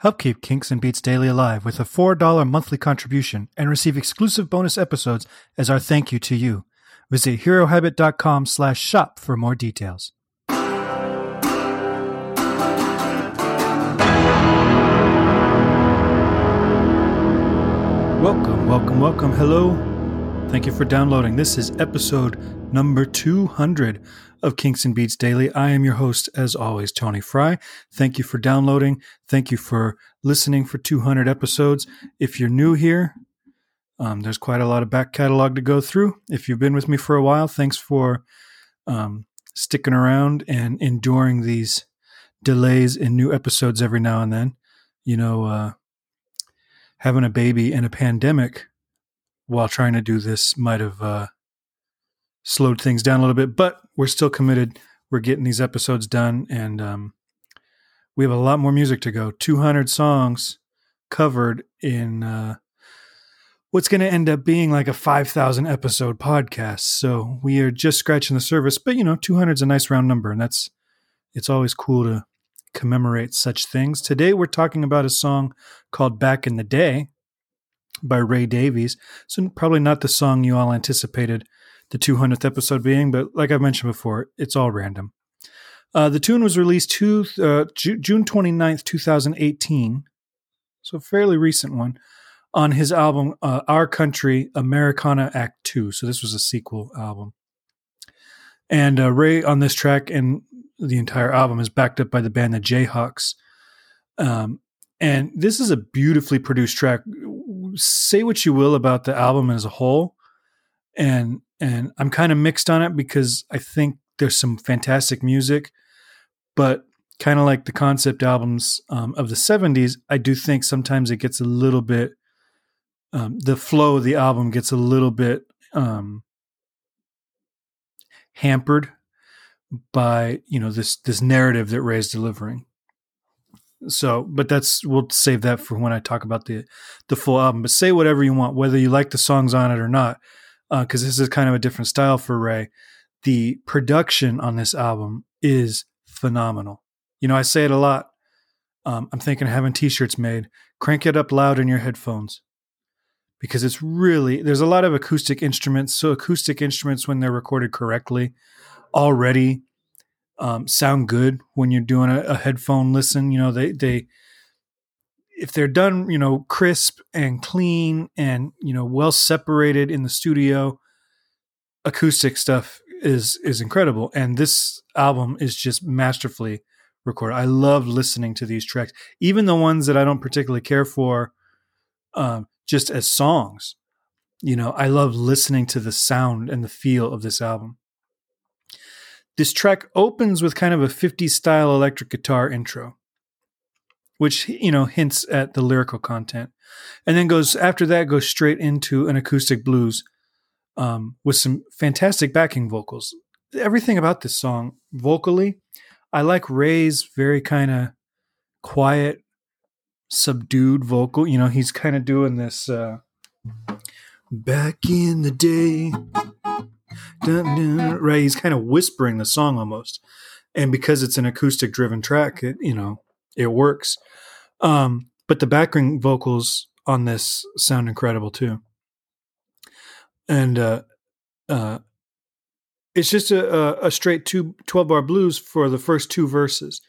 Help keep Kinks and Beats Daily alive with a $4 monthly contribution and receive exclusive bonus episodes as our thank you to you. Visit herohabit.com slash shop for more details. Welcome, welcome, welcome. Hello. Thank you for downloading. This is episode number 200 of Kinks and Beats Daily. I am your host, as always, Tony Fry. Thank you for downloading. Thank you for listening for 200 episodes. If you're new here, um, there's quite a lot of back catalog to go through. If you've been with me for a while, thanks for um, sticking around and enduring these delays in new episodes every now and then. You know, uh, having a baby in a pandemic while trying to do this might have uh, slowed things down a little bit, but we're still committed. We're getting these episodes done, and um, we have a lot more music to go. 200 songs covered in uh, what's going to end up being like a 5,000 episode podcast. So we are just scratching the surface, but you know, 200 is a nice round number, and that's it's always cool to commemorate such things. Today we're talking about a song called Back in the Day by Ray Davies. So probably not the song you all anticipated the 200th episode being, but like I've mentioned before, it's all random. Uh, the tune was released to, uh, Ju- June 29th, 2018, so a fairly recent one, on his album uh, Our Country Americana Act 2. So this was a sequel album. And uh, Ray on this track and the entire album is backed up by the band the Jayhawks. Um, and this is a beautifully produced track. Say what you will about the album as a whole, and and I'm kind of mixed on it because I think there's some fantastic music, but kind of like the concept albums um, of the 70s, I do think sometimes it gets a little bit, um, the flow of the album gets a little bit um, hampered by you know this this narrative that Ray's delivering. So, but that's we'll save that for when I talk about the the full album. But say whatever you want, whether you like the songs on it or not because uh, this is kind of a different style for Ray. The production on this album is phenomenal. You know, I say it a lot. Um, I'm thinking of having T-shirts made. Crank it up loud in your headphones because it's really there's a lot of acoustic instruments. So acoustic instruments, when they're recorded correctly, already um, sound good when you're doing a, a headphone listen. You know, they they if they're done, you know, crisp and clean and you know well separated in the studio, acoustic stuff is is incredible. And this album is just masterfully recorded. I love listening to these tracks, even the ones that I don't particularly care for, um, just as songs. You know, I love listening to the sound and the feel of this album. This track opens with kind of a 50s style electric guitar intro which you know hints at the lyrical content, and then goes after that goes straight into an acoustic blues um, with some fantastic backing vocals. Everything about this song vocally, I like Ray's very kind of quiet, subdued vocal. You know, he's kind of doing this. Uh, Back in the day, right? He's kind of whispering the song almost, and because it's an acoustic driven track, it you know it works. Um, but the background vocals on this sound incredible too. And uh, uh, it's just a, a straight two, 12 bar blues for the first two verses.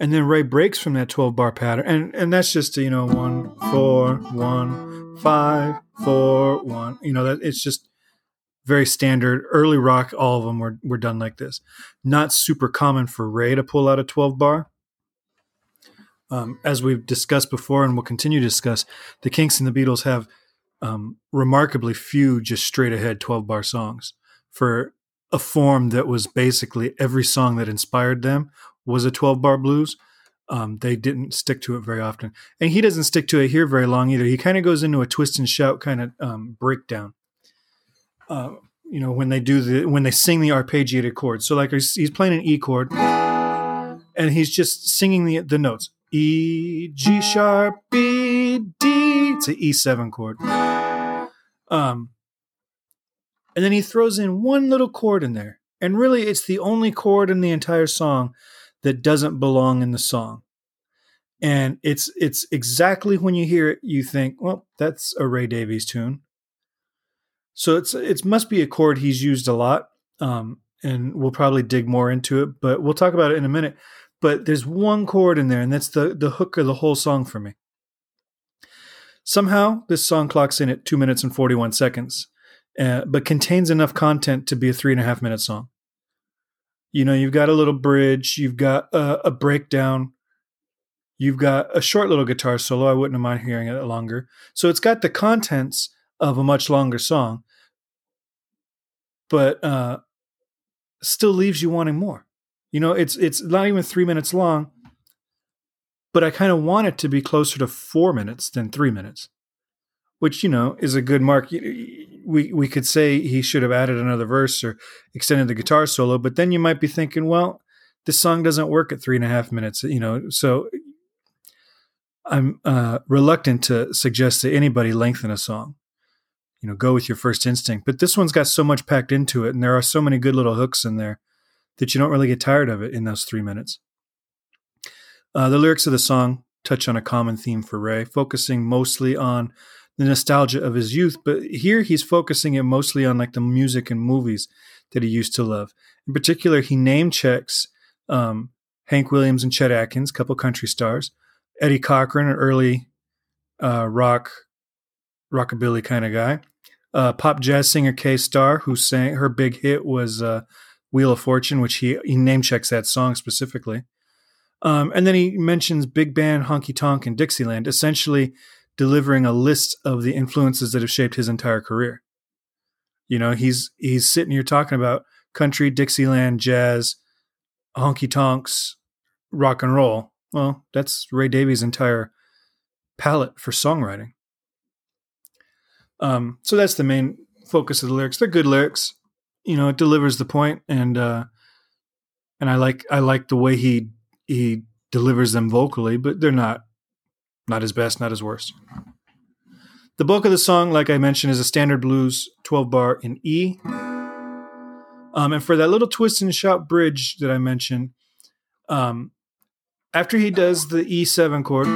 And then Ray breaks from that 12 bar pattern. And, and that's just, you know, one, four, one, five, four, one. You know, that it's just very standard. Early rock, all of them were, were done like this. Not super common for Ray to pull out a 12 bar um, as we've discussed before and will continue to discuss, the Kinks and the Beatles have um, remarkably few just straight ahead 12 bar songs for a form that was basically every song that inspired them was a 12 bar blues. Um, they didn't stick to it very often. And he doesn't stick to it here very long either. He kind of goes into a twist and shout kind of um, breakdown. Uh, you know, when they do the, when they sing the arpeggiated chords. So like he's, he's playing an E chord and he's just singing the, the notes E, G sharp, B, D. It's an E7 chord. Um, and then he throws in one little chord in there. And really, it's the only chord in the entire song that doesn't belong in the song. and it's it's exactly when you hear it you think well that's a ray davies tune so it's it must be a chord he's used a lot um, and we'll probably dig more into it but we'll talk about it in a minute but there's one chord in there and that's the the hook of the whole song for me somehow this song clocks in at two minutes and 41 seconds uh, but contains enough content to be a three and a half minute song you know you've got a little bridge you've got a, a breakdown You've got a short little guitar solo. I wouldn't mind hearing it longer. So it's got the contents of a much longer song, but uh, still leaves you wanting more. You know, it's it's not even three minutes long, but I kind of want it to be closer to four minutes than three minutes, which you know is a good mark. We we could say he should have added another verse or extended the guitar solo, but then you might be thinking, well, this song doesn't work at three and a half minutes. You know, so I'm uh, reluctant to suggest to anybody lengthen a song. You know, go with your first instinct. But this one's got so much packed into it, and there are so many good little hooks in there that you don't really get tired of it in those three minutes. Uh, the lyrics of the song touch on a common theme for Ray, focusing mostly on the nostalgia of his youth. But here he's focusing it mostly on like the music and movies that he used to love. In particular, he name checks um, Hank Williams and Chet Atkins, couple country stars. Eddie Cochran, an early uh, rock, rockabilly kind of guy. Uh, pop jazz singer Kay Starr, who sang her big hit was uh, "Wheel of Fortune," which he he name checks that song specifically. Um, and then he mentions big band, honky tonk, and Dixieland, essentially delivering a list of the influences that have shaped his entire career. You know, he's he's sitting here talking about country, Dixieland, jazz, honky tonks, rock and roll, well, that's Ray Davies' entire palette for songwriting. Um, so that's the main focus of the lyrics. They're good lyrics. You know, it delivers the point, and uh, and I like I like the way he he delivers them vocally, but they're not not his best, not his worst. The bulk of the song, like I mentioned, is a standard blues 12 bar in E. Um, and for that little twist and shout bridge that I mentioned, um, after he does the E7 chord,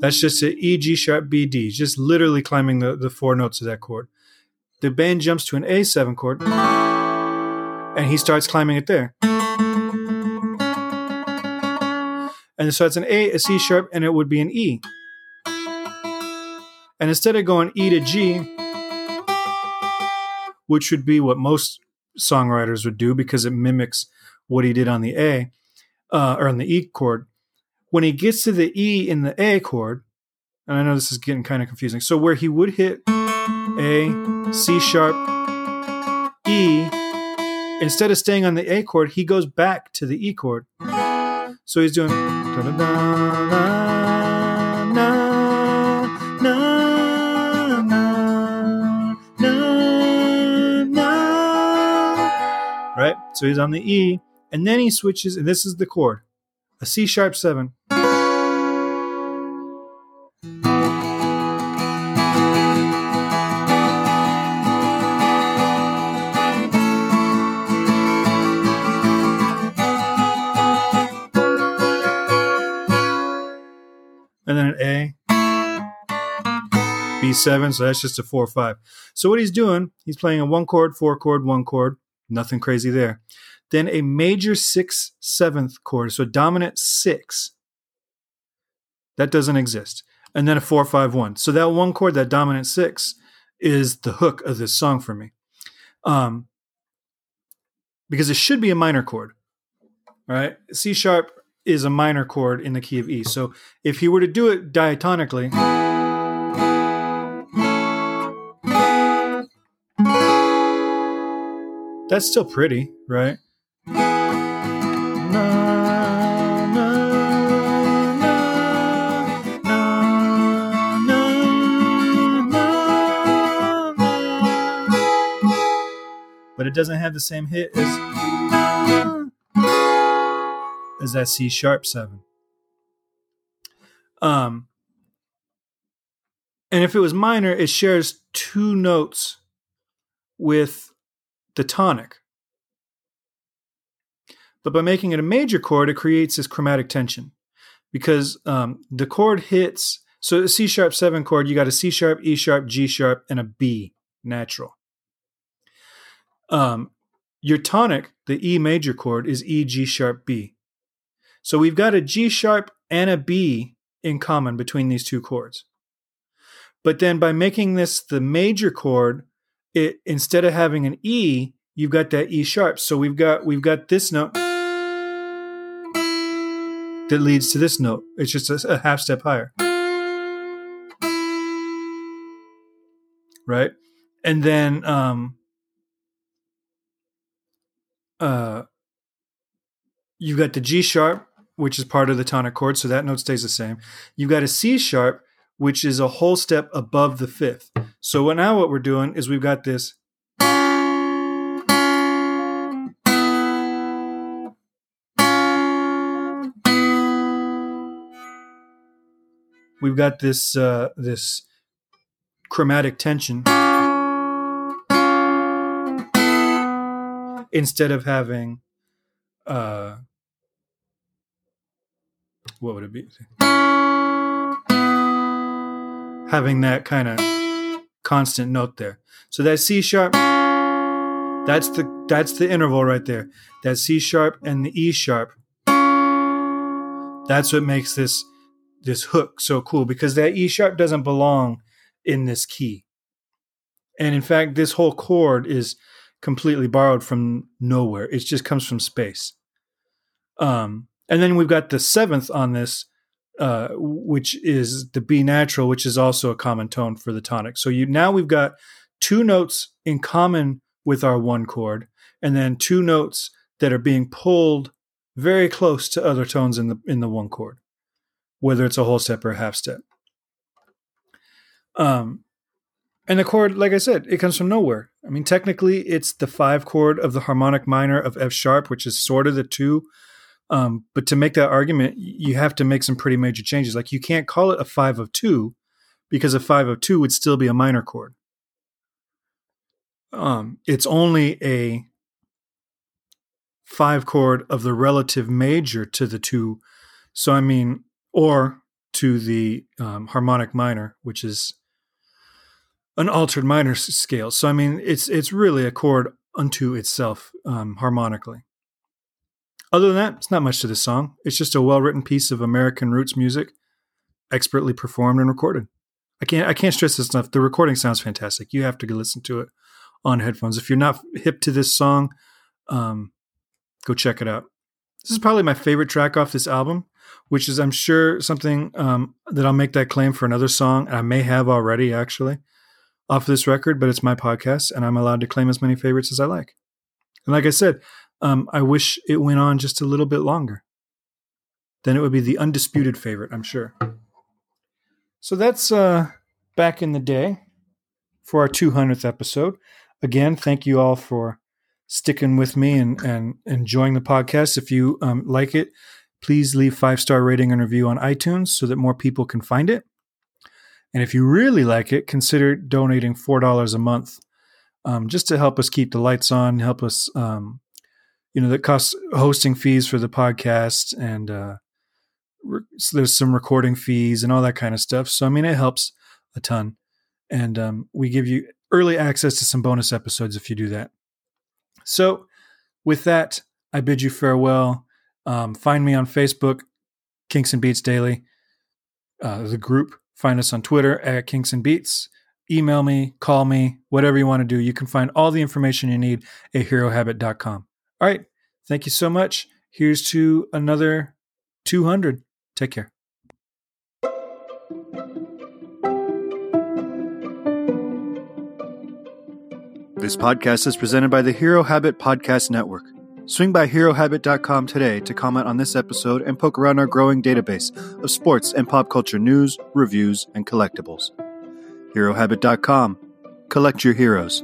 that's just an E, G sharp, B, D, just literally climbing the, the four notes of that chord. The band jumps to an A7 chord, and he starts climbing it there. And so it's an A, a C sharp, and it would be an E. And instead of going E to G, which would be what most songwriters would do because it mimics what he did on the A uh, or on the E chord. When he gets to the E in the A chord, and I know this is getting kind of confusing. So where he would hit A, C sharp, E, instead of staying on the A chord, he goes back to the E chord. So he's doing right? So he's on the E, and then he switches, and this is the chord, a C sharp seven. And then an A, B7, so that's just a 4 5. So what he's doing, he's playing a one chord, four chord, one chord, Nothing crazy there. Then a major sixth seventh chord, so dominant six. That doesn't exist. And then a four five one. So that one chord, that dominant six, is the hook of this song for me. Um, because it should be a minor chord. Right? C sharp is a minor chord in the key of E. So if he were to do it diatonically, That's still pretty, right? But it doesn't have the same hit as as that C sharp seven. Um, and if it was minor, it shares two notes with the tonic. But by making it a major chord, it creates this chromatic tension because um, the chord hits. So, a C sharp seven chord, you got a C sharp, E sharp, G sharp, and a B natural. Um, your tonic, the E major chord, is E, G sharp, B. So we've got a G sharp and a B in common between these two chords. But then by making this the major chord, it instead of having an E, you've got that E sharp. So we've got we've got this note that leads to this note. It's just a, a half step higher. Right? And then um uh you've got the G sharp, which is part of the tonic chord, so that note stays the same. You've got a C sharp, which is a whole step above the fifth. So now what we're doing is we've got this. We've got this uh, this chromatic tension instead of having uh, what would it be? Having that kind of constant note there. So that C sharp, that's the that's the interval right there. That C sharp and the E sharp. That's what makes this this hook so cool because that E sharp doesn't belong in this key. And in fact, this whole chord is completely borrowed from nowhere. It just comes from space. Um, and then we've got the seventh on this, uh, which is the B natural, which is also a common tone for the tonic. So you now we've got two notes in common with our one chord, and then two notes that are being pulled very close to other tones in the in the one chord, whether it's a whole step or a half step. Um, and the chord, like I said, it comes from nowhere. I mean, technically, it's the five chord of the harmonic minor of F sharp, which is sort of the two um, but to make that argument, you have to make some pretty major changes. Like you can't call it a five of two because a five of two would still be a minor chord. Um, it's only a five chord of the relative major to the two. So, I mean, or to the um, harmonic minor, which is an altered minor scale. So, I mean, it's it's really a chord unto itself um, harmonically. Other than that, it's not much to this song. It's just a well written piece of American roots music, expertly performed and recorded. I can't I can't stress this enough. The recording sounds fantastic. You have to listen to it on headphones. If you're not hip to this song, um, go check it out. This is probably my favorite track off this album, which is I'm sure something um, that I'll make that claim for another song. I may have already actually off of this record, but it's my podcast, and I'm allowed to claim as many favorites as I like. And like I said, um, I wish it went on just a little bit longer. Then it would be the undisputed favorite, I'm sure. So that's uh, back in the day for our 200th episode. Again, thank you all for sticking with me and, and enjoying the podcast. If you um, like it, please leave five star rating and review on iTunes so that more people can find it. And if you really like it, consider donating four dollars a month, um, just to help us keep the lights on, help us um, you know that costs hosting fees for the podcast and uh, re- so there's some recording fees and all that kind of stuff. So i mean it helps a ton. And um, we give you early access to some bonus episodes if you do that. So with that i bid you farewell. Um, find me on facebook kinks and beats daily. Uh, the group find us on twitter at kinks and beats. Email me call me whatever you want to do. You can find all the information you need at herohabit.com all right. Thank you so much. Here's to another 200. Take care. This podcast is presented by the Hero Habit Podcast Network. Swing by HeroHabit.com today to comment on this episode and poke around our growing database of sports and pop culture news, reviews, and collectibles. HeroHabit.com. Collect your heroes.